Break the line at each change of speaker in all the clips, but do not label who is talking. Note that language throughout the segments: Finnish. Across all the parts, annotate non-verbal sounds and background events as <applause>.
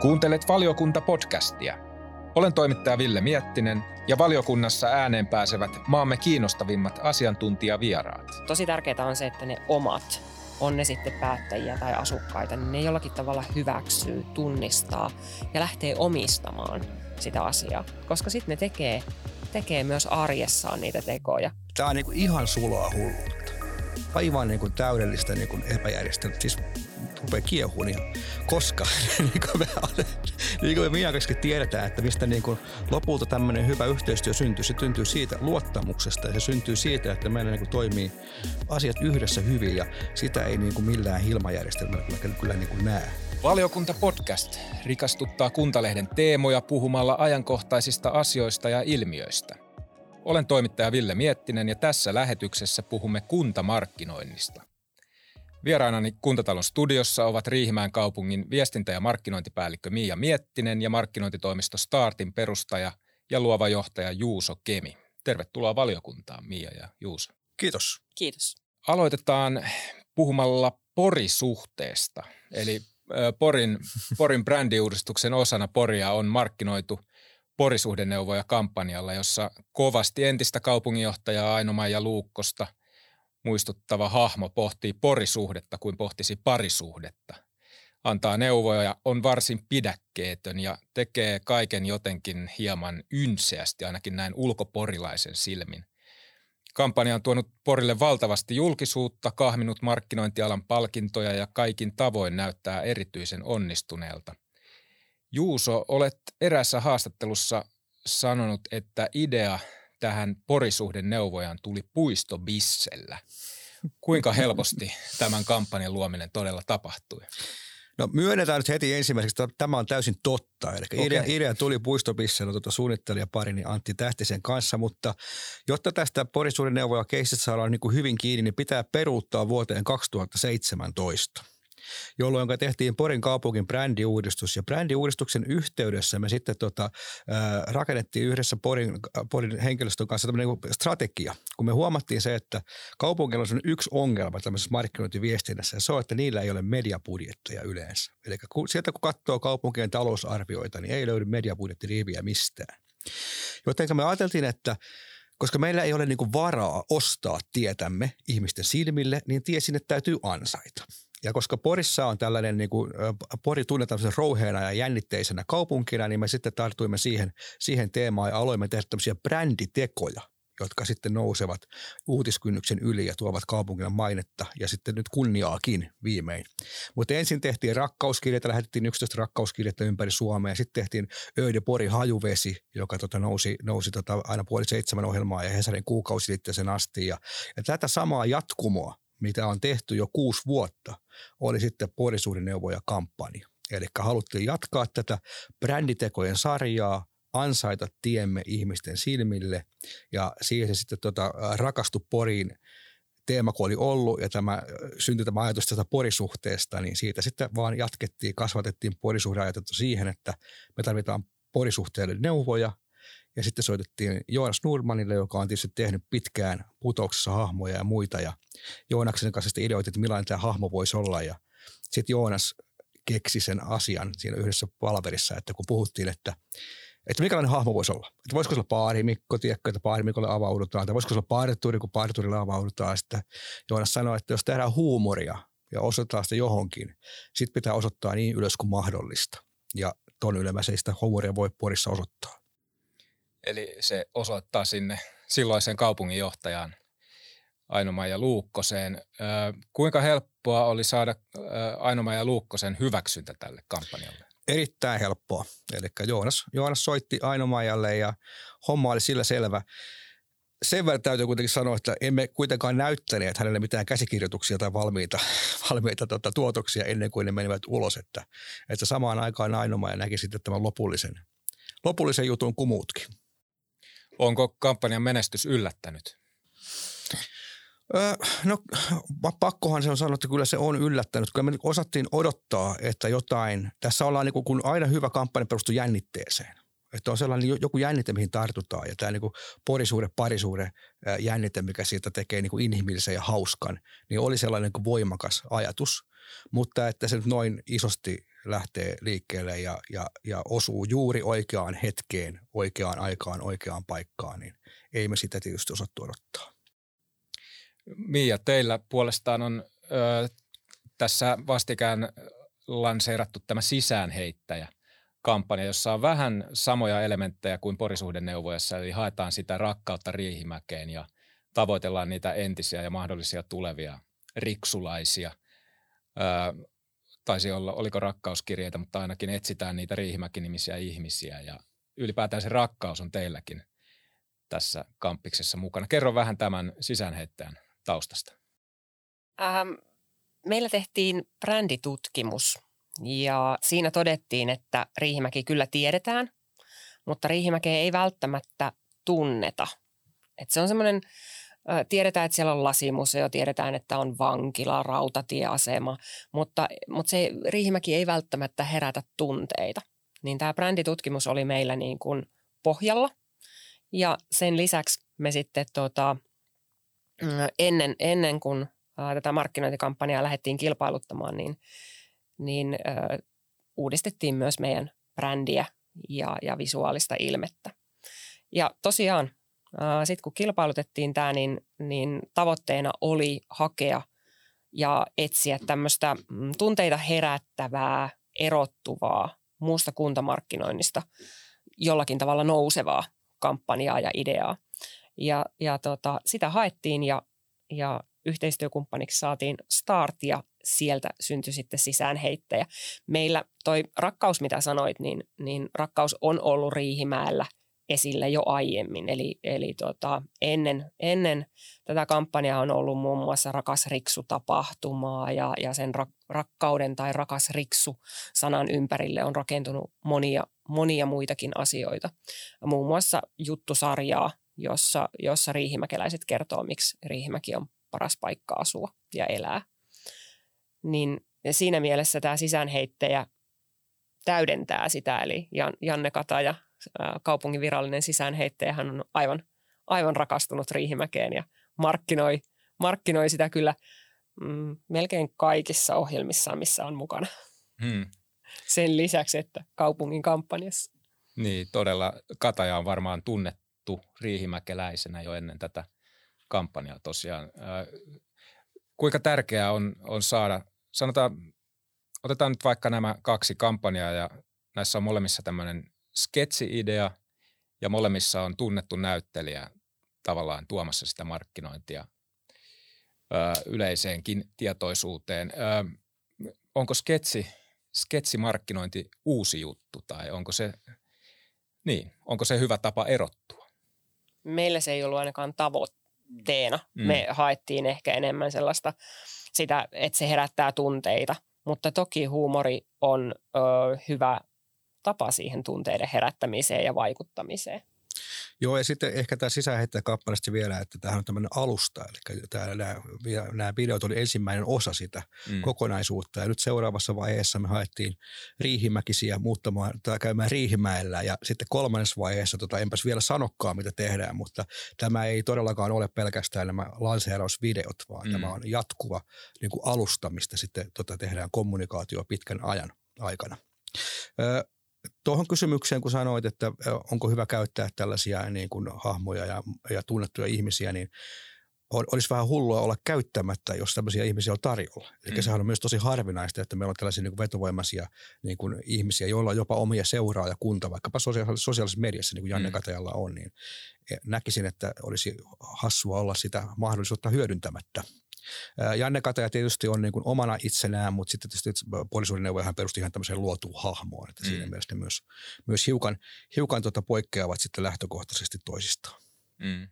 Kuuntelet valiokunta-podcastia. Olen toimittaja Ville Miettinen ja valiokunnassa ääneen pääsevät maamme kiinnostavimmat asiantuntijavieraat.
Tosi tärkeää on se, että ne omat, on ne sitten päättäjiä tai asukkaita, niin ne jollakin tavalla hyväksyy, tunnistaa ja lähtee omistamaan sitä asiaa. Koska sitten ne tekee, tekee myös arjessaan niitä tekoja.
Tämä on niinku ihan sulaa hulluutta. Aivan niinku täydellistä niinku epäjärjestelmää. Siis rupeaa kiehuun ihan. Koska <laughs> niin kuin me, niin kuin me tiedetään, että mistä niin kuin lopulta tämmöinen hyvä yhteistyö syntyy. Se syntyy siitä luottamuksesta ja se syntyy siitä, että meillä niin kuin toimii asiat yhdessä hyvin ja sitä ei niin kuin millään hilmajärjestelmällä kyllä, kyllä niin kuin näe.
Valiokunta podcast rikastuttaa Kuntalehden teemoja puhumalla ajankohtaisista asioista ja ilmiöistä. Olen toimittaja Ville Miettinen ja tässä lähetyksessä puhumme kuntamarkkinoinnista. Vieraanani Kuntatalon studiossa ovat Riihimäen kaupungin viestintä- ja markkinointipäällikkö Miia Miettinen ja markkinointitoimisto Startin perustaja ja luova johtaja Juuso Kemi. Tervetuloa valiokuntaan Miia ja Juuso.
Kiitos.
Kiitos.
Aloitetaan puhumalla porisuhteesta. Eli Porin, Porin brändiuudistuksen osana Poria on markkinoitu porisuhdeneuvoja kampanjalla, jossa kovasti entistä kaupunginjohtajaa Aino-Maija Luukkosta – muistuttava hahmo pohtii porisuhdetta kuin pohtisi parisuhdetta. Antaa neuvoja, on varsin pidäkkeetön ja tekee kaiken jotenkin hieman ynseästi, ainakin näin ulkoporilaisen silmin. Kampanja on tuonut Porille valtavasti julkisuutta, kahminut markkinointialan palkintoja ja kaikin tavoin näyttää erityisen onnistuneelta. Juuso, olet erässä haastattelussa sanonut, että idea tähän porisuhden neuvojaan tuli puistobissellä. Kuinka helposti <laughs> tämän kampanjan luominen todella tapahtui?
No myönnetään nyt heti ensimmäiseksi, että tämä on täysin totta. Eli okay. idea, idea tuli puistobissellä tuota suunnittelijaparini Antti Tähtisen kanssa, mutta jotta tästä porisuuden neuvoja keisistä saadaan niin kuin hyvin kiinni, niin pitää peruuttaa vuoteen 2017 jolloin tehtiin Porin kaupungin brändiuudistus. Ja brändiuudistuksen yhteydessä me sitten tota, ää, rakennettiin yhdessä Porin, Porin henkilöstön kanssa tämmöinen niin strategia, kun me huomattiin se, että kaupungilla on yksi ongelma tämmöisessä markkinointiviestinnässä, ja se on, että niillä ei ole mediabudjetteja yleensä. Eli kun, sieltä kun katsoo kaupunkien talousarvioita, niin ei löydy mediabudjettiriiviä mistään. Joten me ajateltiin, että koska meillä ei ole niin varaa ostaa tietämme ihmisten silmille, niin tiesin, että täytyy ansaita. Ja koska Porissa on tällainen, niin kuin, Pori tunnetaan rouheena ja jännitteisenä kaupunkina, niin me sitten tartuimme siihen, siihen teemaan ja aloimme tehdä tämmöisiä bränditekoja, jotka sitten nousevat uutiskynnyksen yli ja tuovat kaupungilla mainetta ja sitten nyt kunniaakin viimein. Mutta ensin tehtiin rakkauskirjeitä, lähetettiin 11 rakkauskirjettä ympäri Suomea. Sitten tehtiin Öide Pori hajuvesi, joka tota nousi, nousi tota aina puoli seitsemän ohjelmaa ja Hesarin kuukausi asti. Ja, ja tätä samaa jatkumoa mitä on tehty jo kuusi vuotta, oli sitten puolisuudenneuvoja kampanja. Eli haluttiin jatkaa tätä bränditekojen sarjaa, ansaita tiemme ihmisten silmille ja siihen se sitten tota, rakastu Poriin teema, kun oli ollut ja tämä, syntyi tämä ajatus tästä porisuhteesta, niin siitä sitten vaan jatkettiin, kasvatettiin porisuhdeajatetta siihen, että me tarvitaan porisuhteelle neuvoja ja sitten soitettiin Joonas Nurmanille, joka on tietysti tehnyt pitkään putouksessa hahmoja ja muita. Ja Joonaksen kanssa sitten ideoitiin, että millainen tämä hahmo voisi olla. Ja sitten Joonas keksi sen asian siinä yhdessä palaverissa, että kun puhuttiin, että että mikälainen hahmo voisi olla. Että voisiko se olla paarimikko, tiedätkö, että paarimikolle avaudutaan, tai voisiko se olla paarituri, kun paariturille avaudutaan. Sitten Joonas sanoi, että jos tehdään huumoria ja osoitetaan sitä johonkin, sitten pitää osoittaa niin ylös kuin mahdollista. Ja ton ylemmäs ei sitä huumoria voi Porissa osoittaa.
Eli se osoittaa sinne silloisen kaupunginjohtajan Ainoma ja Luukkoseen. Kuinka helppoa oli saada Ainoma ja Luukkosen hyväksyntä tälle kampanjalle?
Erittäin helppoa. Eli Joonas, Joonas soitti Ainomajalle ja homma oli sillä selvä. Sen verran täytyy kuitenkin sanoa, että emme kuitenkaan näyttäneet hänelle mitään käsikirjoituksia tai valmiita, <laughs> valmiita tuota, tuotoksia ennen kuin ne menivät ulos. Että, että samaan aikaan Ainomaja näki sitten tämän lopullisen, lopullisen jutun kumuutkin.
Onko kampanjan menestys yllättänyt?
No pakkohan se on sanoa, että kyllä se on yllättänyt. Kyllä me osattiin odottaa, että jotain, tässä ollaan niin kuin, kun aina hyvä kampanja perustuu jännitteeseen. Että on sellainen joku jännite, mihin tartutaan. Ja tämä niin kuin porisuhde, parisuhde jännite, mikä siitä tekee niin kuin inhimillisen ja hauskan, niin oli sellainen niin kuin voimakas ajatus. Mutta että se nyt noin isosti lähtee liikkeelle ja, ja, ja osuu juuri oikeaan hetkeen, oikeaan aikaan, oikeaan paikkaan, niin ei me sitä tietysti osattu odottaa.
Mia, teillä puolestaan on ö, tässä vastikään lanseerattu tämä sisäänheittäjä kampanja, jossa on vähän samoja elementtejä kuin porisuhdeneuvojassa, eli haetaan sitä rakkautta Riihimäkeen ja tavoitellaan niitä entisiä ja mahdollisia tulevia riksulaisia. Taisi olla, oliko rakkauskirjeitä, mutta ainakin etsitään niitä Riihimäki-nimisiä ihmisiä ja ylipäätään se rakkaus on teilläkin tässä kampiksessa mukana. Kerro vähän tämän sisäänheittäjän taustasta.
Ähm, meillä tehtiin bränditutkimus ja siinä todettiin, että Riihimäki kyllä tiedetään, mutta Riihimäkeä ei välttämättä tunneta. Et se on semmoinen, tiedetään, että siellä on lasimuseo, tiedetään, että on vankila, rautatieasema, mutta, mutta se Riihimäki ei välttämättä herätä tunteita. Niin tämä bränditutkimus oli meillä niin kuin pohjalla. Ja sen lisäksi me sitten tota, ennen, ennen kuin tätä markkinointikampanjaa lähdettiin kilpailuttamaan, niin, niin ö, uudistettiin myös meidän brändiä ja, ja visuaalista ilmettä. Ja tosiaan, sitten kun kilpailutettiin tämä, niin, niin tavoitteena oli hakea ja etsiä tämmöistä mm, tunteita herättävää, erottuvaa muusta kuntamarkkinoinnista jollakin tavalla nousevaa kampanjaa ja ideaa. Ja, ja tota, sitä haettiin ja, ja yhteistyökumppaniksi saatiin Start ja sieltä syntyi sitten sisäänheittäjä. Meillä toi rakkaus, mitä sanoit, niin, niin rakkaus on ollut Riihimäellä esillä jo aiemmin. Eli, eli tota, ennen, ennen tätä kampanjaa on ollut muun muassa Rakas Riksu-tapahtumaa ja, ja sen rak, rakkauden tai Rakas Riksu-sanan ympärille on rakentunut monia, monia muitakin asioita. Muun muassa juttusarjaa, jossa, jossa riihimäkeläiset kertoo, miksi Riihimäki on paras paikka asua ja elää. Niin siinä mielessä tämä sisäänheittäjä täydentää sitä, eli Janne Kataja, kaupungin virallinen sisäänheittäjä, hän on aivan, aivan rakastunut Riihimäkeen ja markkinoi, markkinoi sitä kyllä mm, melkein kaikissa ohjelmissaan, missä on mukana. Hmm. Sen lisäksi, että kaupungin kampanjassa.
Niin, todella Kataja on varmaan tunnettu riihimäkeläisenä jo ennen tätä – kampanjaa tosiaan. Kuinka tärkeää on, on saada, sanotaan, otetaan nyt vaikka nämä kaksi kampanjaa ja näissä on molemmissa tämmöinen sketsi-idea ja molemmissa on tunnettu näyttelijä tavallaan tuomassa sitä markkinointia yleiseenkin tietoisuuteen. onko sketsi, sketsimarkkinointi uusi juttu tai onko se, niin, onko se hyvä tapa erottua?
Meillä se ei ollut ainakaan tavoite teena. Mm. Me haettiin ehkä enemmän sellaista sitä, että se herättää tunteita. Mutta toki huumori on ö, hyvä tapa siihen tunteiden herättämiseen ja vaikuttamiseen.
Joo, ja sitten ehkä tämä sisäänheittäjä kappaleesti vielä, että tämähän on tämmöinen alusta, eli tämä, nämä, nämä videot oli ensimmäinen osa sitä mm. kokonaisuutta, ja nyt seuraavassa vaiheessa me haettiin riihimäkisiä muuttamaan tai käymään Riihimäellä, ja sitten kolmannessa vaiheessa, tota, enpäs vielä sanokkaan, mitä tehdään, mutta tämä ei todellakaan ole pelkästään nämä lanseerausvideot, vaan mm. tämä on jatkuva niin kuin alusta, mistä sitten tota, tehdään kommunikaatio pitkän ajan aikana. Ö, tuohon kysymykseen, kun sanoit, että onko hyvä käyttää tällaisia niin kuin hahmoja ja, ja tunnettuja ihmisiä, niin olisi vähän hullua olla käyttämättä, jos tämmöisiä ihmisiä on tarjolla. Eli mm. sehän on myös tosi harvinaista, että meillä on tällaisia niin kuin vetovoimaisia niin kuin ihmisiä, joilla on jopa omia seuraajakunta, vaikkapa sosiaalisessa, sosiaalisessa mediassa, niin kuin Janne mm. Katajalla on, niin e, näkisin, että olisi hassua olla sitä mahdollisuutta hyödyntämättä. Janne Kataja tietysti on niin kuin omana itsenään, mutta sitten tietysti puolisuudenneuvojahan perusti ihan tämmöiseen luotuun hahmoon, että mm. siinä mielessä ne myös, myös hiukan, hiukan tuota poikkeavat sitten lähtökohtaisesti toisistaan. Mm.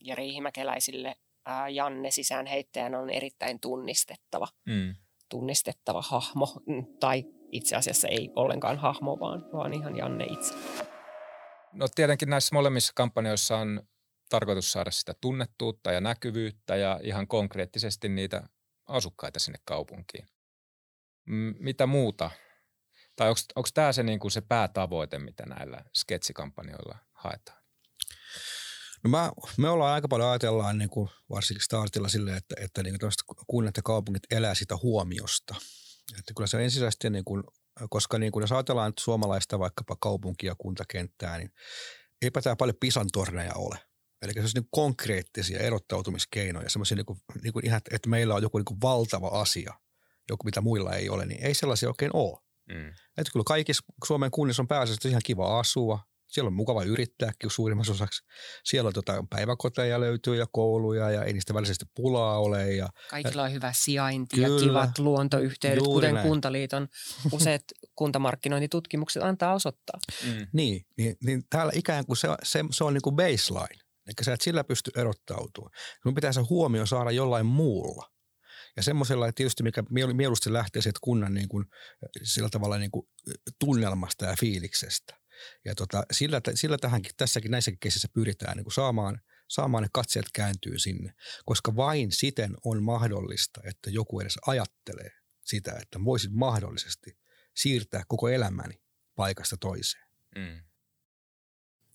Ja riihimäkeläisille ää, Janne sisäänheittäjän on erittäin tunnistettava, mm. tunnistettava hahmo, mm, tai itse asiassa ei ollenkaan hahmo, vaan, vaan ihan Janne itse.
No tietenkin näissä molemmissa kampanjoissa on tarkoitus saada sitä tunnettuutta ja näkyvyyttä ja ihan konkreettisesti niitä asukkaita sinne kaupunkiin. Mitä muuta? Tai onko tämä se, niin kuin se päätavoite, mitä näillä sketsikampanjoilla haetaan?
No mä, me ollaan aika paljon ajatellaan niin kuin varsinkin startilla silleen, että, että niin kunnat ja kaupungit elää sitä huomiosta. Että kyllä se on ensisijaisesti, niin kuin, koska niin kuin jos ajatellaan suomalaista vaikkapa kaupunkia, kuntakenttää, niin eipä tämä paljon pisan torneja ole. Eli se on niin konkreettisia erottautumiskeinoja, semmoisia niin kuin, niin kuin ihan, että meillä on joku niin kuin valtava asia, joku mitä muilla ei ole, niin ei sellaisia oikein ole. Mm. Että kyllä kaikissa Suomen kunnissa on pääasiassa ihan kiva asua, siellä on mukava yrittääkin suurimmassa osaksi. Siellä on tota päiväkoteja löytyy ja kouluja ja ei niistä välisesti pulaa ole. Ja,
Kaikilla on hyvä sijainti kyllä, ja kivat luontoyhteydet, kuten näin. Kuntaliiton <laughs> useat kuntamarkkinointitutkimukset antaa osoittaa.
Mm. Niin, niin, niin täällä ikään kuin se, se, se on niin kuin baseline. Eli sä et sillä pysty erottautumaan. Sun pitää se huomio saada jollain muulla. Ja semmoisella tietysti, mikä mieluusti lähtee sieltä kunnan niin kuin, sillä tavalla niin kuin tunnelmasta ja fiiliksestä. Ja tota, sillä, sillä tähänkin, tässäkin näissäkin keississä pyritään niin kuin saamaan, saamaan ne katseet kääntyy sinne, koska vain siten on mahdollista, että joku edes ajattelee sitä, että voisit mahdollisesti siirtää koko elämäni paikasta toiseen. Mm.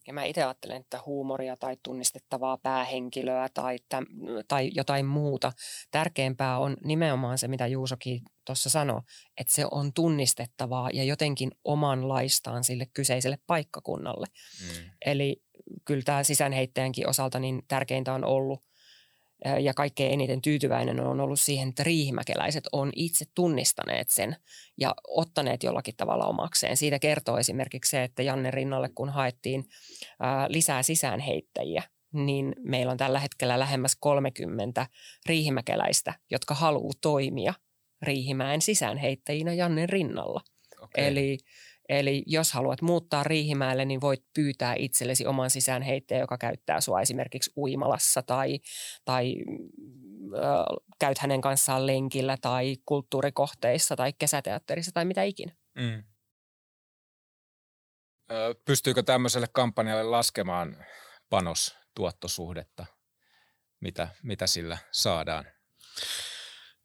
Ja mä itse ajattelen, että huumoria tai tunnistettavaa päähenkilöä tai, täm, tai jotain muuta. Tärkeämpää on nimenomaan se, mitä Juusokin tuossa sanoi, että se on tunnistettavaa ja jotenkin omanlaistaan sille kyseiselle paikkakunnalle. Mm. Eli kyllä tämä sisäänheittäjänkin osalta niin tärkeintä on ollut – ja kaikkein eniten tyytyväinen on ollut siihen, että riihimäkeläiset on itse tunnistaneet sen ja ottaneet jollakin tavalla omakseen. Siitä kertoo esimerkiksi se, että Janne rinnalle kun haettiin lisää sisäänheittäjiä, niin meillä on tällä hetkellä lähemmäs 30 riihimäkeläistä, jotka haluaa toimia Riihimäen sisäänheittäjinä Jannen rinnalla. Okay. Eli Eli jos haluat muuttaa Riihimäelle, niin voit pyytää itsellesi oman sisäänheittäjän, joka käyttää sua esimerkiksi uimalassa tai, tai äh, käyt hänen kanssaan lenkillä tai kulttuurikohteissa tai kesäteatterissa tai mitä ikinä. Mm.
Pystyykö tämmöiselle kampanjalle laskemaan panostuottosuhdetta? Mitä, mitä sillä saadaan?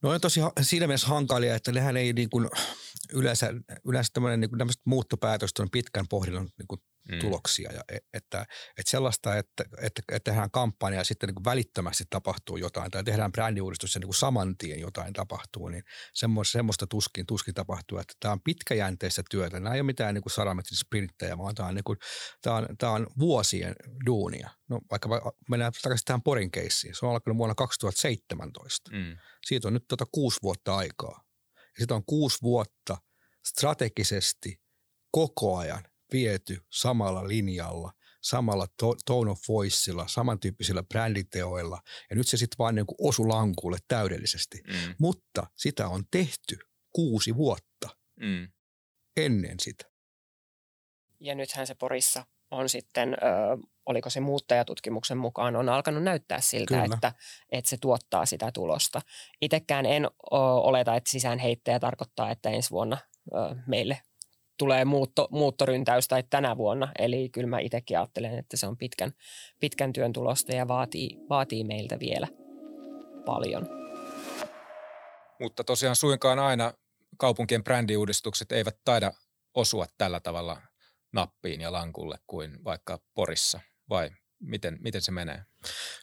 No on tosi siinä mielessä hankalia, että nehän ei niin kuin yleensä, yleensä tämmöinen niin muuttopäätöstä on pitkän pohdinnan niin kuin mm. tuloksia. Ja e, että, että sellaista, että, että, että tehdään kampanja ja sitten niin kuin välittömästi tapahtuu jotain tai tehdään brändiuudistus ja niin kuin saman tien jotain tapahtuu, niin semmoista, semmoista tuskin, tuskin tapahtuu. Että tämä on pitkäjänteistä työtä. Nämä ei ole mitään niin kuin sadametrin sprinttejä, vaan tämä on, niin kuin, tämä, on, tämä on vuosien duunia. No vaikka mennään takaisin tähän Porin keissiin. Se on alkanut vuonna 2017. Mm. Siitä on nyt tota kuusi vuotta aikaa. Ja sitä on kuusi vuotta strategisesti koko ajan viety samalla linjalla, samalla to- tone of voiceilla, samantyyppisillä bränditeoilla. Ja nyt se sitten vaan niin osu lankulle täydellisesti. Mm. Mutta sitä on tehty kuusi vuotta mm. ennen sitä.
Ja nythän se Porissa on sitten, ö, oliko se muuttajatutkimuksen mukaan, on alkanut näyttää siltä, että, että se tuottaa sitä tulosta. Itsekään en o, oleta, että sisäänheittäjä tarkoittaa, että ensi vuonna ö, meille tulee muutto, muuttoryntäys tai tänä vuonna. Eli kyllä mä itsekin ajattelen, että se on pitkän, pitkän työn tulosta ja vaatii, vaatii meiltä vielä paljon.
Mutta tosiaan suinkaan aina kaupunkien brändiuudistukset eivät taida osua tällä tavalla nappiin ja lankulle kuin vaikka Porissa, vai miten, miten se menee?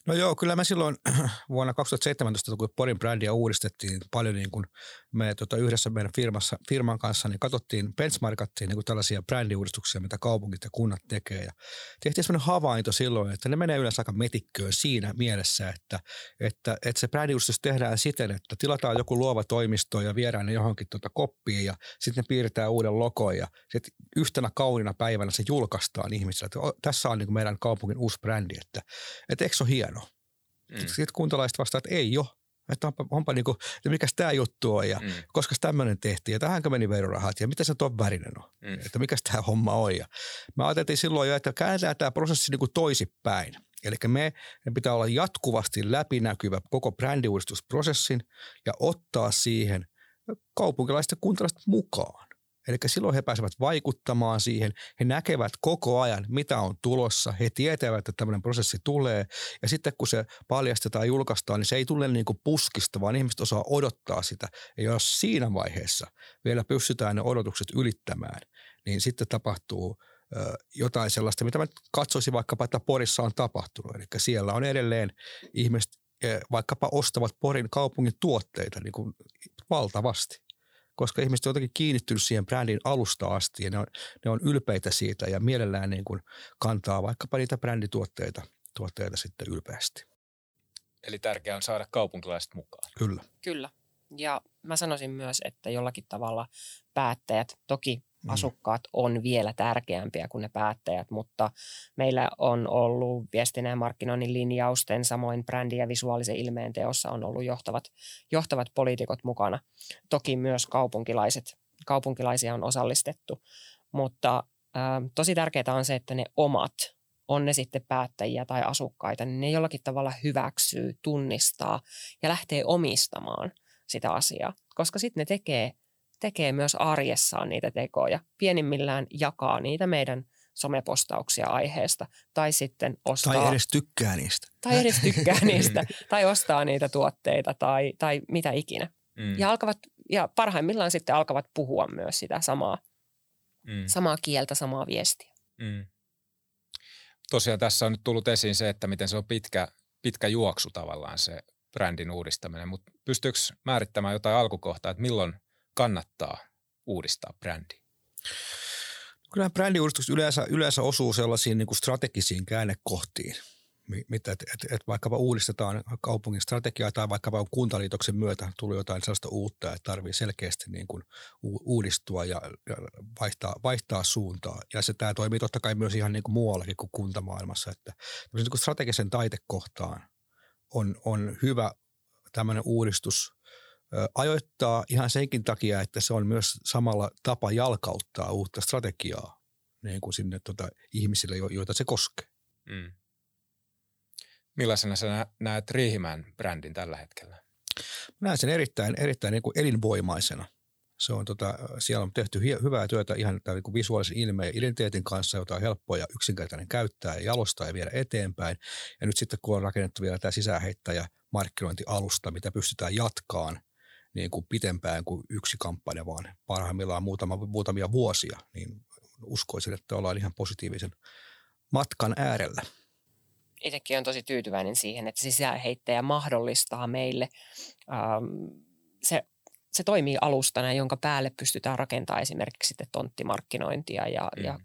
No joo, kyllä me silloin <clears throat> vuonna 2017, kun Porin brändiä uudistettiin paljon niin kuin me tota, yhdessä meidän firmassa, firman kanssa, niin katsottiin, benchmarkattiin niin tällaisia brändiuudistuksia, mitä kaupungit ja kunnat tekee. Ja tehtiin sellainen havainto silloin, että ne menee yleensä aika metikköön siinä mielessä, että, että, että se brändiuudistus tehdään siten, että tilataan joku luova toimisto ja viedään ne johonkin tota koppiin ja sitten ne piirretään uuden logon ja sitten yhtenä kaunina päivänä se julkaistaan ihmisille, että tässä on niin meidän kaupungin uusi brändi, että, että eikö se ole hieno? Mm. Sitten kuntalaiset vastaavat, että ei ole. Että onpa, onpa niin kuin, että mikäs tämä juttu on ja mm. koska tämmöinen tehtiin ja tähänkö meni verorahat ja mitä se tuon värinen on. Mm. Että mikäs tämä homma on. Ja me ajateltiin silloin jo, että käännetään tämä prosessi niin kuin toisipäin. Eli me, me pitää olla jatkuvasti läpinäkyvä koko brändiuudistusprosessin ja ottaa siihen kaupunkilaiset kuntalaiset mukaan. Eli silloin he pääsevät vaikuttamaan siihen. He näkevät koko ajan, mitä on tulossa. He tietävät, että tämmöinen prosessi tulee. Ja sitten kun se paljastetaan ja julkaistaan, niin se ei tule niin kuin puskista, vaan ihmiset osaa odottaa sitä. Ja jos siinä vaiheessa vielä pystytään ne odotukset ylittämään, niin sitten tapahtuu jotain sellaista, mitä mä katsoisin vaikkapa, että Porissa on tapahtunut. Eli siellä on edelleen ihmiset vaikkapa ostavat Porin kaupungin tuotteita niin kuin valtavasti koska ihmiset on jotenkin kiinnittynyt siihen brändin alusta asti ja ne on, ne on ylpeitä siitä ja mielellään niin kuin kantaa vaikkapa niitä brändituotteita tuotteita sitten ylpeästi.
Eli tärkeää on saada kaupunkilaiset mukaan.
Kyllä.
Kyllä. Ja mä sanoisin myös, että jollakin tavalla päättäjät, toki mm. asukkaat on vielä tärkeämpiä kuin ne päättäjät, mutta meillä on ollut viestinnän ja markkinoinnin linjausten, samoin brändi- ja visuaalisen ilmeen teossa on ollut johtavat, johtavat poliitikot mukana. Toki myös kaupunkilaiset, kaupunkilaisia on osallistettu, mutta ä, tosi tärkeää on se, että ne omat on ne sitten päättäjiä tai asukkaita, niin ne jollakin tavalla hyväksyy, tunnistaa ja lähtee omistamaan sitä asiaa, koska sitten ne tekee, tekee myös arjessaan niitä tekoja. Pienimmillään jakaa niitä meidän somepostauksia aiheesta tai sitten ostaa.
Tai edes tykkää niistä.
Tai edes tykkää <laughs> niistä tai ostaa niitä tuotteita tai, tai mitä ikinä. Mm. Ja, alkavat, ja parhaimmillaan sitten alkavat puhua myös sitä samaa, mm. samaa kieltä, samaa viestiä. Mm
tosiaan tässä on nyt tullut esiin se, että miten se on pitkä, pitkä juoksu tavallaan se brändin uudistaminen, mutta pystyykö määrittämään jotain alkukohtaa, että milloin kannattaa uudistaa brändi?
Kyllä brändiuudistus yleensä, yleensä osuu sellaisiin niin kuin strategisiin käännekohtiin – mitä, että et, et vaikkapa uudistetaan kaupungin strategiaa tai vaikkapa kuntaliitoksen myötä tuli jotain sellaista uutta, että tarvii selkeästi niin kuin uudistua ja, ja vaihtaa, vaihtaa suuntaa. Ja se tämä toimii totta kai myös ihan niin kuin muuallakin kuin kuntamaailmassa, että niin kuin strategisen taitekohtaan on, on hyvä tämmöinen uudistus ajoittaa ihan senkin takia, että se on myös samalla tapa jalkauttaa uutta strategiaa niin kuin sinne tota, ihmisille, joita se koskee. Mm.
Millaisena sä näet Riihimään brändin tällä hetkellä?
Näen sen erittäin, erittäin niin kuin elinvoimaisena. Se on tota, siellä on tehty hie- hyvää työtä ihan tämän niin visuaalisen ilmeen identiteetin kanssa, jota on helppo ja yksinkertainen käyttää ja jalostaa ja viedä eteenpäin. Ja nyt sitten kun on rakennettu vielä tämä sisäheittäjä markkinointialusta, mitä pystytään jatkaan niin kuin pitempään kuin yksi kampanja, vaan parhaimmillaan muutama, muutamia vuosia, niin uskoisin, että ollaan ihan positiivisen matkan äärellä
itsekin on tosi tyytyväinen siihen, että sisäheittäjä mahdollistaa meille. Ähm, se, se toimii alustana, jonka päälle pystytään rakentamaan esimerkiksi sitten tonttimarkkinointia ja, mm. ja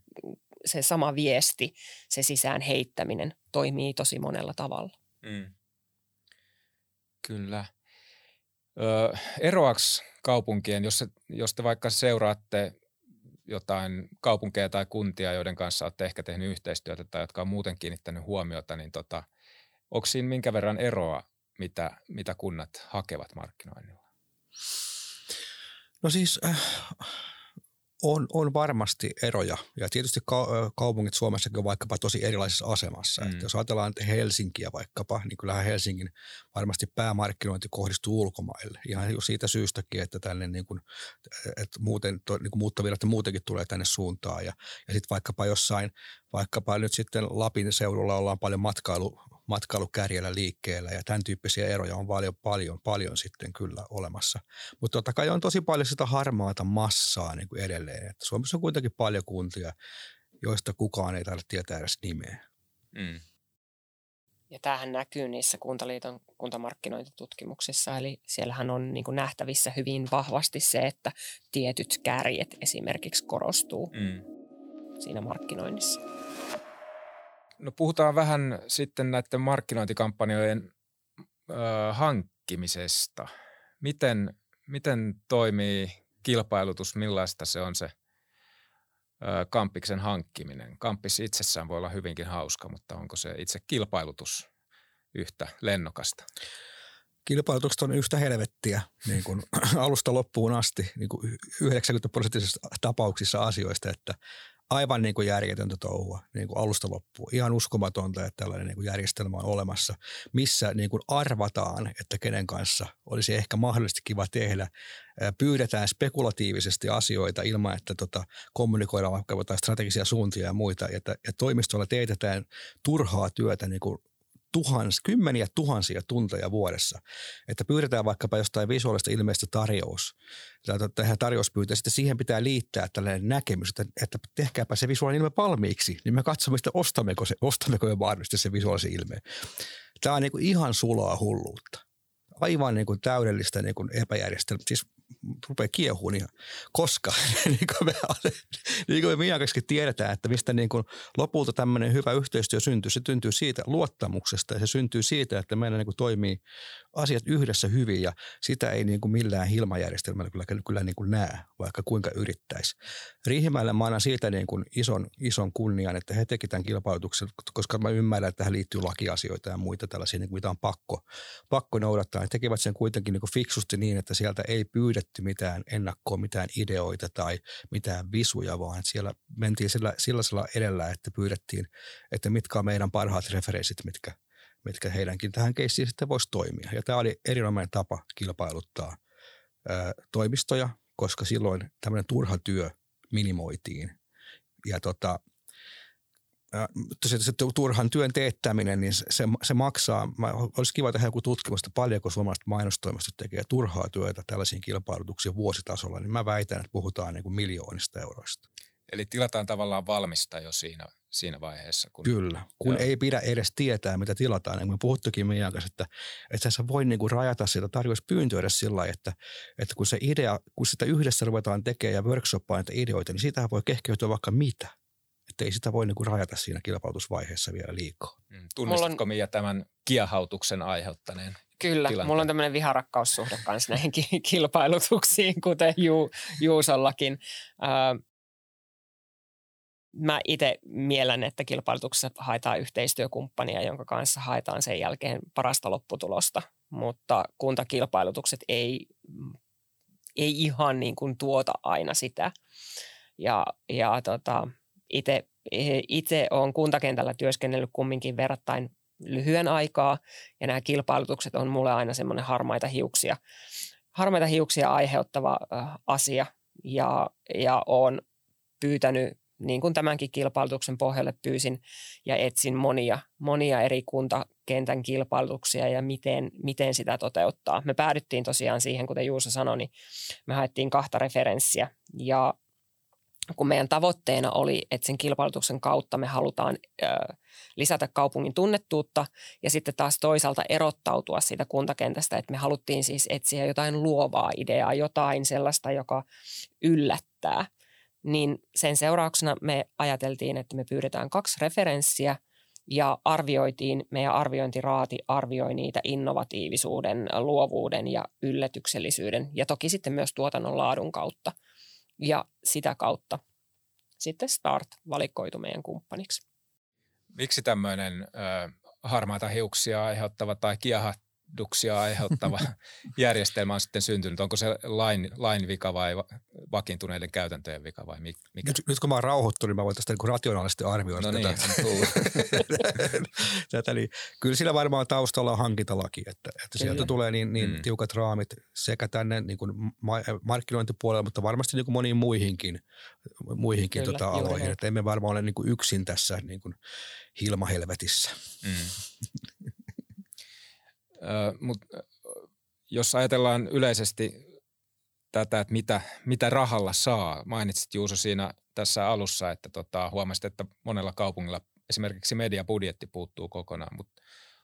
se sama viesti, se sisään heittäminen toimii tosi monella tavalla. Mm.
Kyllä. Ö, eroaks kaupunkien, jos, jos te vaikka seuraatte jotain kaupunkeja tai kuntia, joiden kanssa olette ehkä tehnyt yhteistyötä tai jotka on muuten kiinnittänyt huomiota, niin tota, onko siinä minkä verran eroa, mitä, mitä kunnat hakevat markkinoinnilla?
No siis äh, on, on varmasti eroja ja tietysti kaupungit Suomessakin on vaikkapa tosi erilaisessa asemassa. Mm. Että jos ajatellaan Helsinkiä vaikkapa, niin kyllähän Helsingin varmasti päämarkkinointi kohdistuu ulkomaille. Ihan jo siitä syystäkin, että tänne niin kuin, että muuten, to, niin kuin muuttovirrat muutenkin tulee tänne suuntaan. Ja, ja sitten vaikkapa jossain, vaikkapa nyt sitten Lapin seudulla ollaan paljon matkailu, matkailukärjellä liikkeellä ja tämän tyyppisiä eroja on paljon, paljon, paljon sitten kyllä olemassa. Mutta totta kai on tosi paljon sitä harmaata massaa niin kuin edelleen. Että Suomessa on kuitenkin paljon kuntia, joista kukaan ei tarvitse tietää edes nimeä. Mm.
Ja tämähän näkyy niissä Kuntaliiton kuntamarkkinointitutkimuksissa, eli siellähän on niin kuin nähtävissä hyvin vahvasti se, että tietyt kärjet esimerkiksi korostuu mm. siinä markkinoinnissa.
No puhutaan vähän sitten näiden markkinointikampanjoiden ö, hankkimisesta. Miten, miten toimii kilpailutus, millaista se on se ö, kampiksen hankkiminen? Kampis itsessään voi olla hyvinkin hauska, mutta onko se itse kilpailutus yhtä lennokasta?
Kilpailutukset on yhtä helvettiä niin kuin <clears throat> alusta loppuun asti niin kuin 90 prosenttisissa tapauksissa asioista, että aivan niin kuin järjetöntä touhua niin kuin alusta loppuun. Ihan uskomatonta, että tällainen niin kuin järjestelmä on olemassa, missä niin kuin arvataan, että kenen kanssa olisi ehkä mahdollisesti kiva tehdä. Pyydetään spekulatiivisesti asioita ilman, että tota, kommunikoidaan vaikka jotain strategisia suuntia ja muita. Että, että toimistolla teetetään turhaa työtä niin kuin tuhans, kymmeniä tuhansia tunteja vuodessa, että pyydetään vaikkapa jostain visuaalista ilmeistä tarjous, tähän tarjouspyytä, sitten siihen pitää liittää tällainen näkemys, että, että tehkääpä se visuaalinen ilme valmiiksi, niin me katsomme sitä, ostammeko, se, ostammeko me mahdollisesti se visuaalisen ilmeen. Tämä on niin kuin ihan sulaa hulluutta aivan niin kuin täydellistä niin kuin epäjärjestelmää. Siis rupeaa kiehuun ihan, koska <laughs> niin kuin me, niin kuin me Miakaskin tiedetään, että mistä niin kuin lopulta tämmöinen hyvä yhteistyö syntyy. Se syntyy siitä luottamuksesta ja se syntyy siitä, että meillä niin kuin toimii asiat yhdessä hyvin ja sitä ei niin kuin millään hilmajärjestelmällä kyllä, kyllä niin kuin näe, vaikka kuinka yrittäisi. Riihimäelle mä annan siitä niin kuin ison, ison kunnian, että he teki tämän kilpailutuksen, koska mä ymmärrän, että tähän liittyy lakiasioita ja muita tällaisia, niin kuin mitä on pakko, pakko noudattaa. He tekivät sen kuitenkin niin kuin fiksusti niin, että sieltä ei pyydetty mitään ennakkoa, mitään ideoita tai mitään visuja, vaan siellä mentiin sillä, sellaisella edellä, että pyydettiin, että mitkä on meidän parhaat referenssit, mitkä – mitkä heidänkin tähän keissiin sitten voisi toimia. Ja tämä oli erinomainen tapa kilpailuttaa ää, toimistoja, koska silloin tämmöinen turha työ minimoitiin. Ja tota, se, se turhan työn teettäminen, niin se, se, se maksaa. Mä, olisi kiva tehdä joku tutkimusta, paljonko suomalaiset mainostoimistot tekee turhaa työtä tällaisiin kilpailutuksiin vuositasolla, niin mä väitän, että puhutaan niin kuin miljoonista euroista.
Eli tilataan tavallaan valmista jo siinä, siinä vaiheessa.
Kun, Kyllä, kun joo. ei pidä edes tietää, mitä tilataan. Niin kuin me puhuttukin meidän kanssa, että, että sä voi niin kuin rajata sitä tarjouspyyntöä edes sillä lailla, että, että kun se idea, kun sitä yhdessä ruvetaan tekemään ja workshoppaa näitä ideoita, niin siitä voi kehkeytyä vaikka mitä. Että ei sitä voi niin kuin rajata siinä kilpailutusvaiheessa vielä liikaa.
Mm. Tunnistatko on... Mia tämän kiehautuksen aiheuttaneen
Kyllä,
tilanteen.
mulla on tämmöinen viharakkaussuhde kanssa näihin <laughs> kilpailutuksiin, kuten Ju, Juusollakin. Äh, mä itse mielen, että kilpailutuksessa haetaan yhteistyökumppania, jonka kanssa haetaan sen jälkeen parasta lopputulosta, mutta kuntakilpailutukset ei, ei ihan niin kuin tuota aina sitä. Ja, ja tota, itse, itse olen kuntakentällä työskennellyt kumminkin verrattain lyhyen aikaa, ja nämä kilpailutukset on mulle aina semmoinen harmaita hiuksia, harmaita hiuksia aiheuttava asia, ja, ja olen pyytänyt niin kuin tämänkin kilpailutuksen pohjalle pyysin ja etsin monia, monia eri kuntakentän kilpailutuksia ja miten, miten sitä toteuttaa. Me päädyttiin tosiaan siihen, kuten Juuso sanoi, niin me haettiin kahta referenssiä ja kun meidän tavoitteena oli, että sen kilpailutuksen kautta me halutaan ö, lisätä kaupungin tunnettuutta ja sitten taas toisaalta erottautua siitä kuntakentästä, että me haluttiin siis etsiä jotain luovaa ideaa, jotain sellaista, joka yllättää – niin sen seurauksena me ajateltiin, että me pyydetään kaksi referenssiä ja arvioitiin, meidän arviointiraati arvioi niitä innovatiivisuuden, luovuuden ja yllätyksellisyyden ja toki sitten myös tuotannon laadun kautta. Ja sitä kautta sitten Start valikoitu meidän kumppaniksi.
Miksi tämmöinen ö, harmaata hiuksia aiheuttava tai kiehat, tukahduksia aiheuttava <laughs> järjestelmä on sitten syntynyt? Onko se lain, lain vika vai vakiintuneiden käytäntöjen vika vai mikä?
Nyt, nyt kun mä oon rauhoittunut, niin mä voin tästä niin rationaalisesti arvioida
no niin, <laughs>
tätä. niin, kyllä sillä varmaan taustalla on hankintalaki, että, että sieltä tulee niin, niin mm. tiukat raamit sekä tänne niin kuin markkinointipuolelle, mutta varmasti niin kuin moniin muihinkin, muihinkin kyllä, tota aloihin. Että emme varmaan ole niin kuin yksin tässä niin kuin hilmahelvetissä. Mm. <laughs>
Mutta jos ajatellaan yleisesti tätä, että mitä, mitä rahalla saa, mainitsit Juuso siinä tässä alussa, että tota, huomasit, että monella kaupungilla esimerkiksi mediabudjetti puuttuu kokonaan, mutta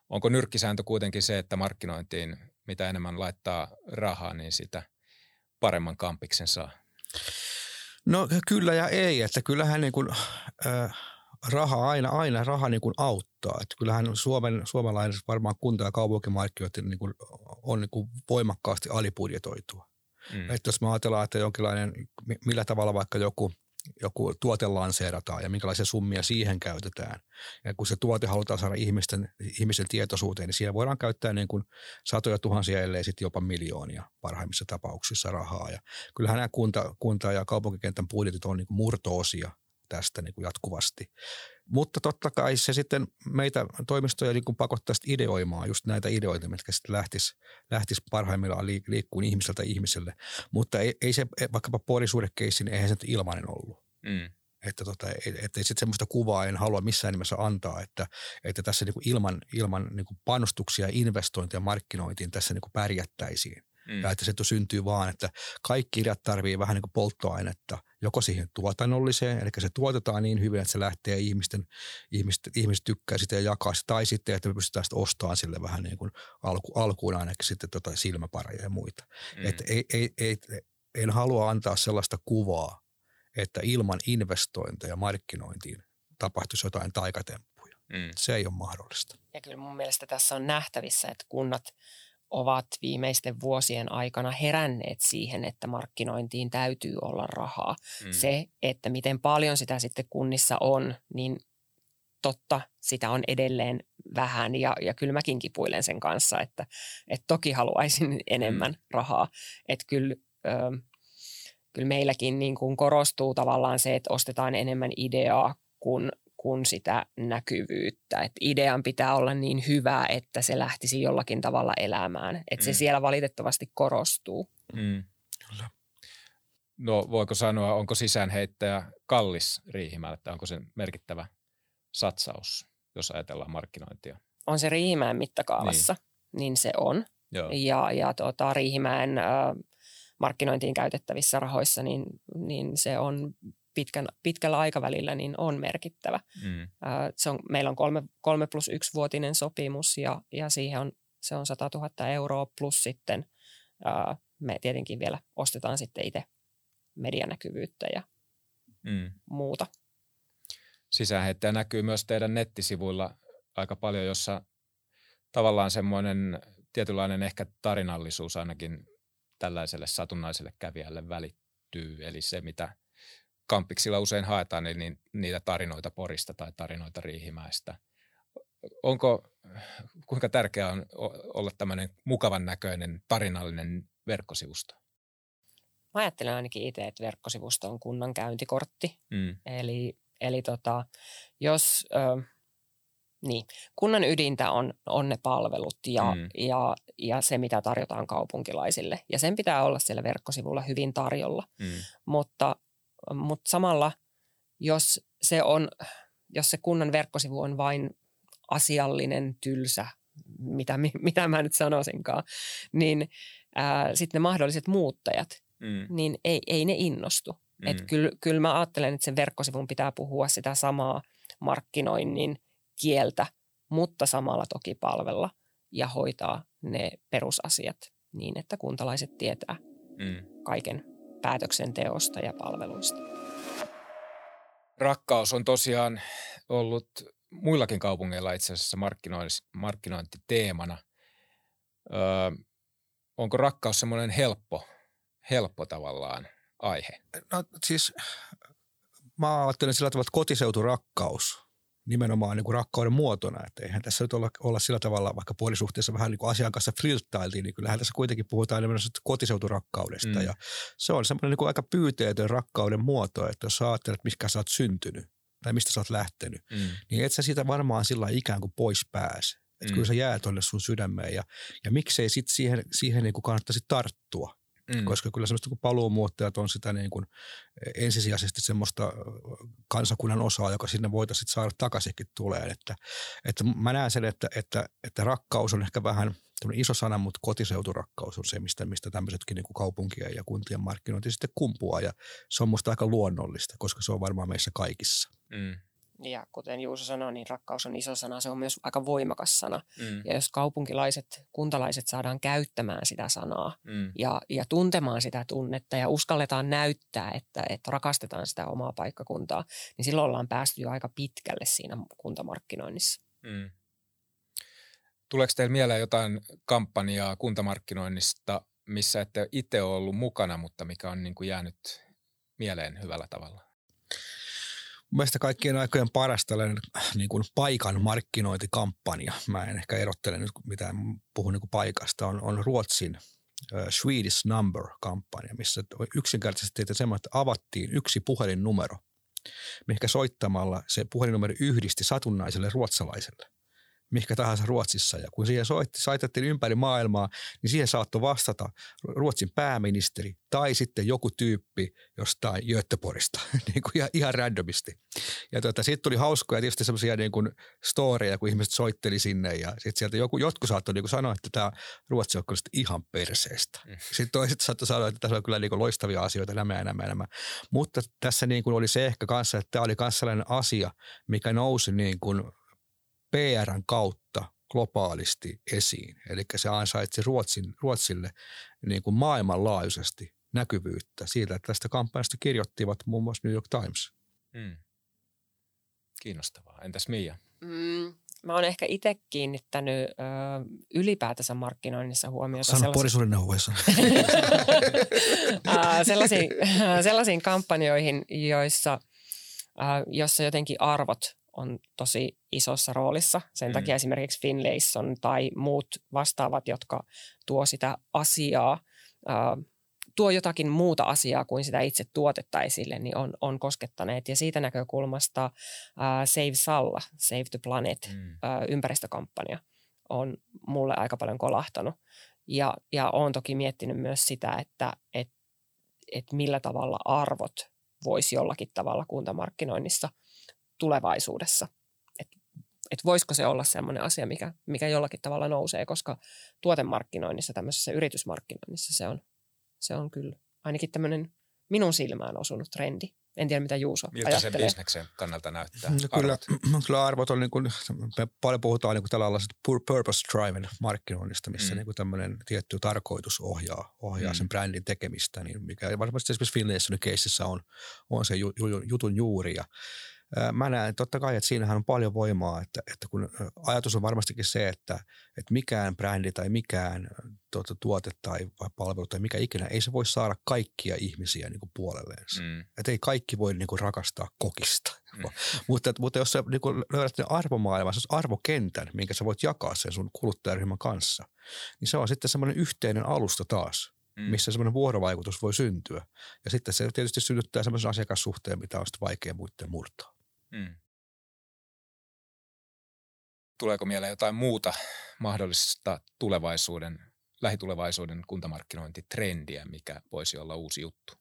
onko nyrkkisääntö kuitenkin se, että markkinointiin mitä enemmän laittaa rahaa, niin sitä paremman kampiksen saa?
No kyllä ja ei, että kyllähän niin kuin, äh, raha aina, aina raha niin kuin auttaa. Että kyllähän Suomen, suomalaiset varmaan kunta- ja kaupunkimarkkinoit niin kuin on niin kuin voimakkaasti alibudjetoitua. Mm. Että jos me ajatellaan, että jonkinlainen, millä tavalla vaikka joku, joku tuote lanseerataan ja minkälaisia summia siihen käytetään. Ja kun se tuote halutaan saada ihmisten, ihmisten tietoisuuteen, niin siellä voidaan käyttää niin kuin satoja tuhansia, ellei sitten jopa miljoonia parhaimmissa tapauksissa rahaa. Ja kyllähän nämä kunta, kunta- ja kaupunkikentän budjetit on niin kuin murto-osia tästä niin kuin jatkuvasti. Mutta totta kai se sitten meitä toimistoja niin pakottaisi ideoimaan just näitä ideoita, mitkä sitten lähtis, lähtis parhaimmillaan liik- liikkuun ihmiseltä ihmiselle. Mutta ei, ei se vaikkapa puolisuudekeissi, niin eihän se nyt ilmainen ollut. Mm. Että tota, et, sitten semmoista kuvaa en halua missään nimessä antaa, että, että tässä niin kuin ilman, ilman niin kuin panostuksia, investointia markkinointiin tässä niin kuin pärjättäisiin. Mm. Ja että se syntyy vaan, että kaikki kirjat tarvii vähän niin kuin polttoainetta joko siihen tuotannolliseen, eli se tuotetaan niin hyvin, että se lähtee ihmisten, ihmiset, ihmiset tykkää sitä ja jakaa sitä, tai sitten, että me pystytään sitten ostamaan sille vähän niin kuin alku, alkuun ainakin sitten tota silmäpareja ja muita. Mm. Että ei, ei, ei, en halua antaa sellaista kuvaa, että ilman investointeja markkinointiin tapahtuisi jotain taikatemppuja. Mm. Se ei ole mahdollista.
Ja kyllä mun mielestä tässä on nähtävissä, että kunnat ovat viimeisten vuosien aikana heränneet siihen, että markkinointiin täytyy olla rahaa. Mm. Se, että miten paljon sitä sitten kunnissa on, niin totta, sitä on edelleen vähän ja, ja kyllä mäkin kipuilen sen kanssa, että, että toki haluaisin <laughs> enemmän mm. rahaa. Että kyllä, ö, kyllä meilläkin niin kuin korostuu tavallaan se, että ostetaan enemmän ideaa kuin, kuin sitä näkyvyyttä. Et idean pitää olla niin hyvä, että se lähtisi jollakin tavalla elämään. Että se mm. siellä valitettavasti korostuu. Mm. Kyllä.
No voiko sanoa, onko sisäänheittäjä kallis Riihimäellä, onko se merkittävä satsaus, jos ajatellaan markkinointia?
On se Riihimäen mittakaavassa, niin, niin se on. Joo. Ja, ja tuota, Riihimäen äh, markkinointiin käytettävissä rahoissa, niin, niin se on pitkän, pitkällä aikavälillä niin on merkittävä. Mm. se on, meillä on kolme, kolme plus yksi vuotinen sopimus ja, ja siihen on, se on 100 000 euroa plus sitten ää, me tietenkin vielä ostetaan sitten itse medianäkyvyyttä ja mm. muuta.
Sisäänheittäjä näkyy myös teidän nettisivuilla aika paljon, jossa tavallaan semmoinen tietynlainen ehkä tarinallisuus ainakin tällaiselle satunnaiselle kävijälle välittyy. Eli se, mitä kampiksilla usein haetaan, eli niin niitä tarinoita Porista tai tarinoita Riihimäestä. Onko, kuinka tärkeää on olla tämmöinen mukavan näköinen tarinallinen verkkosivusto?
Mä ajattelen ainakin itse, että verkkosivusto on kunnan käyntikortti. Mm. Eli, eli tota, jos, ö, niin, kunnan ydintä on, on ne palvelut ja, mm. ja, ja se, mitä tarjotaan kaupunkilaisille. Ja sen pitää olla siellä verkkosivulla hyvin tarjolla. Mm. Mutta mutta samalla, jos se, on, jos se kunnan verkkosivu on vain asiallinen, tylsä, mitä, mitä mä nyt sanoisinkaan, niin sitten ne mahdolliset muuttajat, mm. niin ei, ei ne innostu. Mm. Että kyllä, kyllä mä ajattelen, että sen verkkosivun pitää puhua sitä samaa markkinoinnin kieltä, mutta samalla toki palvella ja hoitaa ne perusasiat niin, että kuntalaiset tietää mm. kaiken päätöksenteosta ja palveluista.
Rakkaus on tosiaan ollut muillakin kaupungeilla itse asiassa markkinointiteemana. Öö, onko rakkaus semmoinen helppo, helppo tavallaan aihe?
No siis mä ajattelen sillä tavalla, että kotiseuturakkaus nimenomaan niin kuin rakkauden muotona. Että eihän tässä nyt olla, olla sillä tavalla, vaikka puolisuhteessa vähän niin kuin asian kanssa flirttailtiin, niin kyllähän tässä kuitenkin puhutaan enemmän kotiseuturakkaudesta. Mm. Ja se on semmoinen niin kuin aika pyyteetön rakkauden muoto, että jos sä ajattelet, mikä sä oot syntynyt tai mistä sä oot lähtenyt, mm. niin et sä siitä varmaan sillä ikään kuin pois pääse. Että mm. kyllä se jää tuonne sun sydämeen ja, ja miksei sitten siihen, siihen niin kuin kannattaisi tarttua. Mm. Koska kyllä semmoista kuin paluumuuttajat on sitä niin kuin ensisijaisesti semmoista kansakunnan osaa, joka sinne voitaisiin saada takaisinkin tulee. Että, että mä näen sen, että, että, että rakkaus on ehkä vähän iso sana, mutta kotiseuturakkaus on se, mistä, mistä tämmöisetkin niin kuin kaupunkien ja kuntien markkinointi sitten kumpuaa. Ja se on musta aika luonnollista, koska se on varmaan meissä kaikissa. Mm.
Ja kuten Juuso sanoi, niin rakkaus on iso sana, se on myös aika voimakas sana. Mm. Ja jos kaupunkilaiset, kuntalaiset saadaan käyttämään sitä sanaa mm. ja, ja tuntemaan sitä tunnetta ja uskalletaan näyttää, että, että rakastetaan sitä omaa paikkakuntaa, niin silloin ollaan päästy jo aika pitkälle siinä kuntamarkkinoinnissa. Mm.
Tuleeko teille mieleen jotain kampanjaa kuntamarkkinoinnista, missä ette itse ole ollut mukana, mutta mikä on niin kuin jäänyt mieleen hyvällä tavalla?
Mielestäni kaikkien aikojen paras tällainen niin kuin paikan markkinointikampanja, mä en ehkä erottele nyt mitään, puhun niin kuin paikasta, on, on Ruotsin uh, Swedish Number-kampanja, missä yksinkertaisesti teitä semmoinen, että avattiin yksi puhelinnumero, mikä soittamalla se puhelinnumero yhdisti satunnaiselle ruotsalaiselle mikä tahansa Ruotsissa. Ja kun siihen soitti, saitettiin ympäri maailmaa, niin siihen saattoi vastata Ruotsin pääministeri tai sitten joku tyyppi jostain Göteborgista, <laughs> niin kuin ihan, ihan randomisti. Ja tuota, sitten tuli hauskoja tietysti semmoisia niin kuin storeja, kun ihmiset soitteli sinne ja sitten sieltä joku, jotkut saattoi niin kuin sanoa, että tämä Ruotsi on kyllä ihan perseestä. Mm. Sitten toiset saattoi sanoa, että tässä on kyllä niin kuin loistavia asioita, nämä ja nämä, nämä. Mutta tässä niin kuin oli se ehkä kanssa, että tämä oli myös sellainen asia, mikä nousi niin kuin PRn kautta globaalisti esiin. Eli se ansaitsi Ruotsin, Ruotsille niin kuin maailmanlaajuisesti näkyvyyttä siitä, että tästä kampanjasta kirjoittivat muun muassa New York Times. Mm.
Kiinnostavaa. Entäs Mia?
Mm, mä oon ehkä itse kiinnittänyt ö, ylipäätänsä markkinoinnissa huomiota.
Sano neuvoissa.
sellaisiin, <laughs> sellaisiin kampanjoihin, joissa, jossa jotenkin arvot on tosi isossa roolissa. Sen mm. takia esimerkiksi Finlayson tai muut vastaavat, jotka tuo sitä asiaa, äh, tuo jotakin muuta asiaa kuin sitä itse tuotetta esille, niin on, on koskettaneet. Ja siitä näkökulmasta äh, Save Salla, Save the Planet, mm. äh, ympäristökampanja on mulle aika paljon kolahtanut. Ja, ja olen toki miettinyt myös sitä, että et, et millä tavalla arvot voisi jollakin tavalla kuntamarkkinoinnissa – tulevaisuudessa. Että et voisiko se olla sellainen asia, mikä, mikä jollakin tavalla nousee, koska tuotemarkkinoinnissa, tämmöisessä yritysmarkkinoinnissa se on, se on kyllä ainakin tämmöinen minun silmään osunut trendi. En tiedä, mitä Juuso
Miltä ajattelee. se bisneksen kannalta näyttää? No,
kyllä, arvot? <clears throat> kyllä arvot on, niin kuin, me paljon puhutaan niin kuin tällaisesta purpose driven markkinoinnista, missä mm. niin kuin tämmöinen tietty tarkoitus ohjaa, ohjaa mm. sen brändin tekemistä, niin mikä varmasti esimerkiksi Finlaysonin keississä on, on se jutun juuri. Ja Mä näen totta kai, että siinähän on paljon voimaa, että, että kun ajatus on varmastikin se, että, että mikään brändi tai mikään tuota, tuote tai palvelu tai mikä ikinä, ei se voi saada kaikkia ihmisiä niin kuin puolelleen. Mm. Että ei kaikki voi niin kuin rakastaa kokista. Mm. <laughs> mutta, mutta jos sä niin kuin löydät arvomaailman, se arvokentän, minkä sä voit jakaa sen sun kuluttajaryhmän kanssa, niin se on sitten semmoinen yhteinen alusta taas mm. missä semmoinen vuorovaikutus voi syntyä. Ja sitten se tietysti synnyttää semmoisen asiakassuhteen, mitä on sitten vaikea muiden murtaa. Mm.
Tuleeko mieleen jotain muuta mahdollista tulevaisuuden, lähitulevaisuuden kuntamarkkinointitrendiä, mikä voisi olla uusi juttu?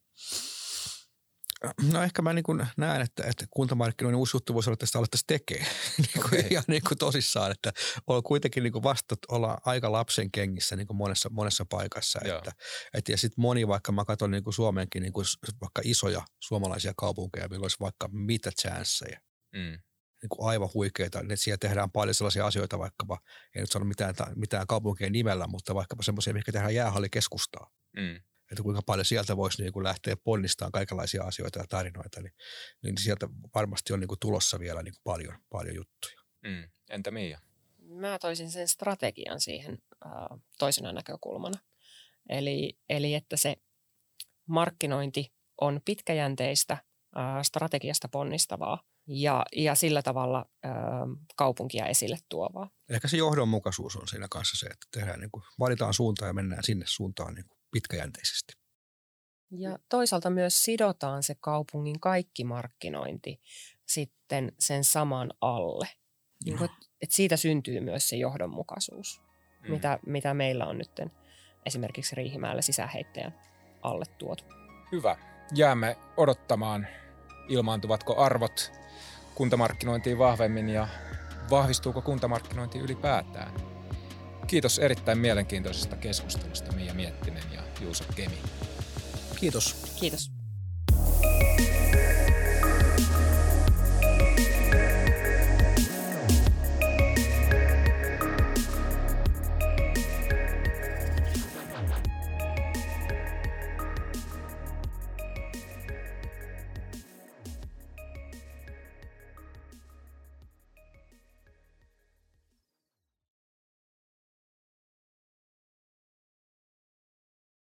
<clears throat>
No ehkä mä niin kuin näen, että, että kuntamarkkinoinnin uusi juttu voisi olla, että sitä alettaisiin tekee <laughs> niin kuin okay. ihan niin kuin tosissaan, että on kuitenkin niin kuin vasta olla aika lapsen kengissä niin kuin monessa, monessa paikassa. Että, että, ja sitten moni, vaikka mä katson niin kuin Suomenkin niin kuin vaikka isoja suomalaisia kaupunkeja, millä olisi vaikka mitä chanceja. Mm. Niin kuin aivan huikeita, että siellä tehdään paljon sellaisia asioita vaikkapa, ei nyt sano mitään, mitään kaupunkien nimellä, mutta vaikkapa semmoisia, mikä tehdään jäähallikeskustaa. Mm että kuinka paljon sieltä voisi niin kuin lähteä ponnistamaan kaikenlaisia asioita ja tarinoita, niin, niin sieltä varmasti on niin kuin tulossa vielä niin kuin paljon, paljon juttuja.
Mm. Entä Mia?
Mä toisin sen strategian siihen äh, toisena näkökulmana. Eli, eli että se markkinointi on pitkäjänteistä, äh, strategiasta ponnistavaa ja, ja sillä tavalla äh, kaupunkia esille tuovaa.
Ehkä se johdonmukaisuus on siinä kanssa se, että tehdään niin kuin, valitaan suuntaan ja mennään sinne suuntaan niin kuin pitkäjänteisesti.
Ja toisaalta myös sidotaan se kaupungin kaikki markkinointi sitten sen saman alle. Niin kuin, että siitä syntyy myös se johdonmukaisuus, mm. mitä, mitä meillä on nyt esimerkiksi Riihimäellä sisäheittäjän alle tuotu.
Hyvä. Jäämme odottamaan, ilmaantuvatko arvot kuntamarkkinointiin vahvemmin ja vahvistuuko kuntamarkkinointi ylipäätään. Kiitos erittäin mielenkiintoisesta keskustelusta Mia Miettinen ja Juuso Kemi.
Kiitos.
Kiitos.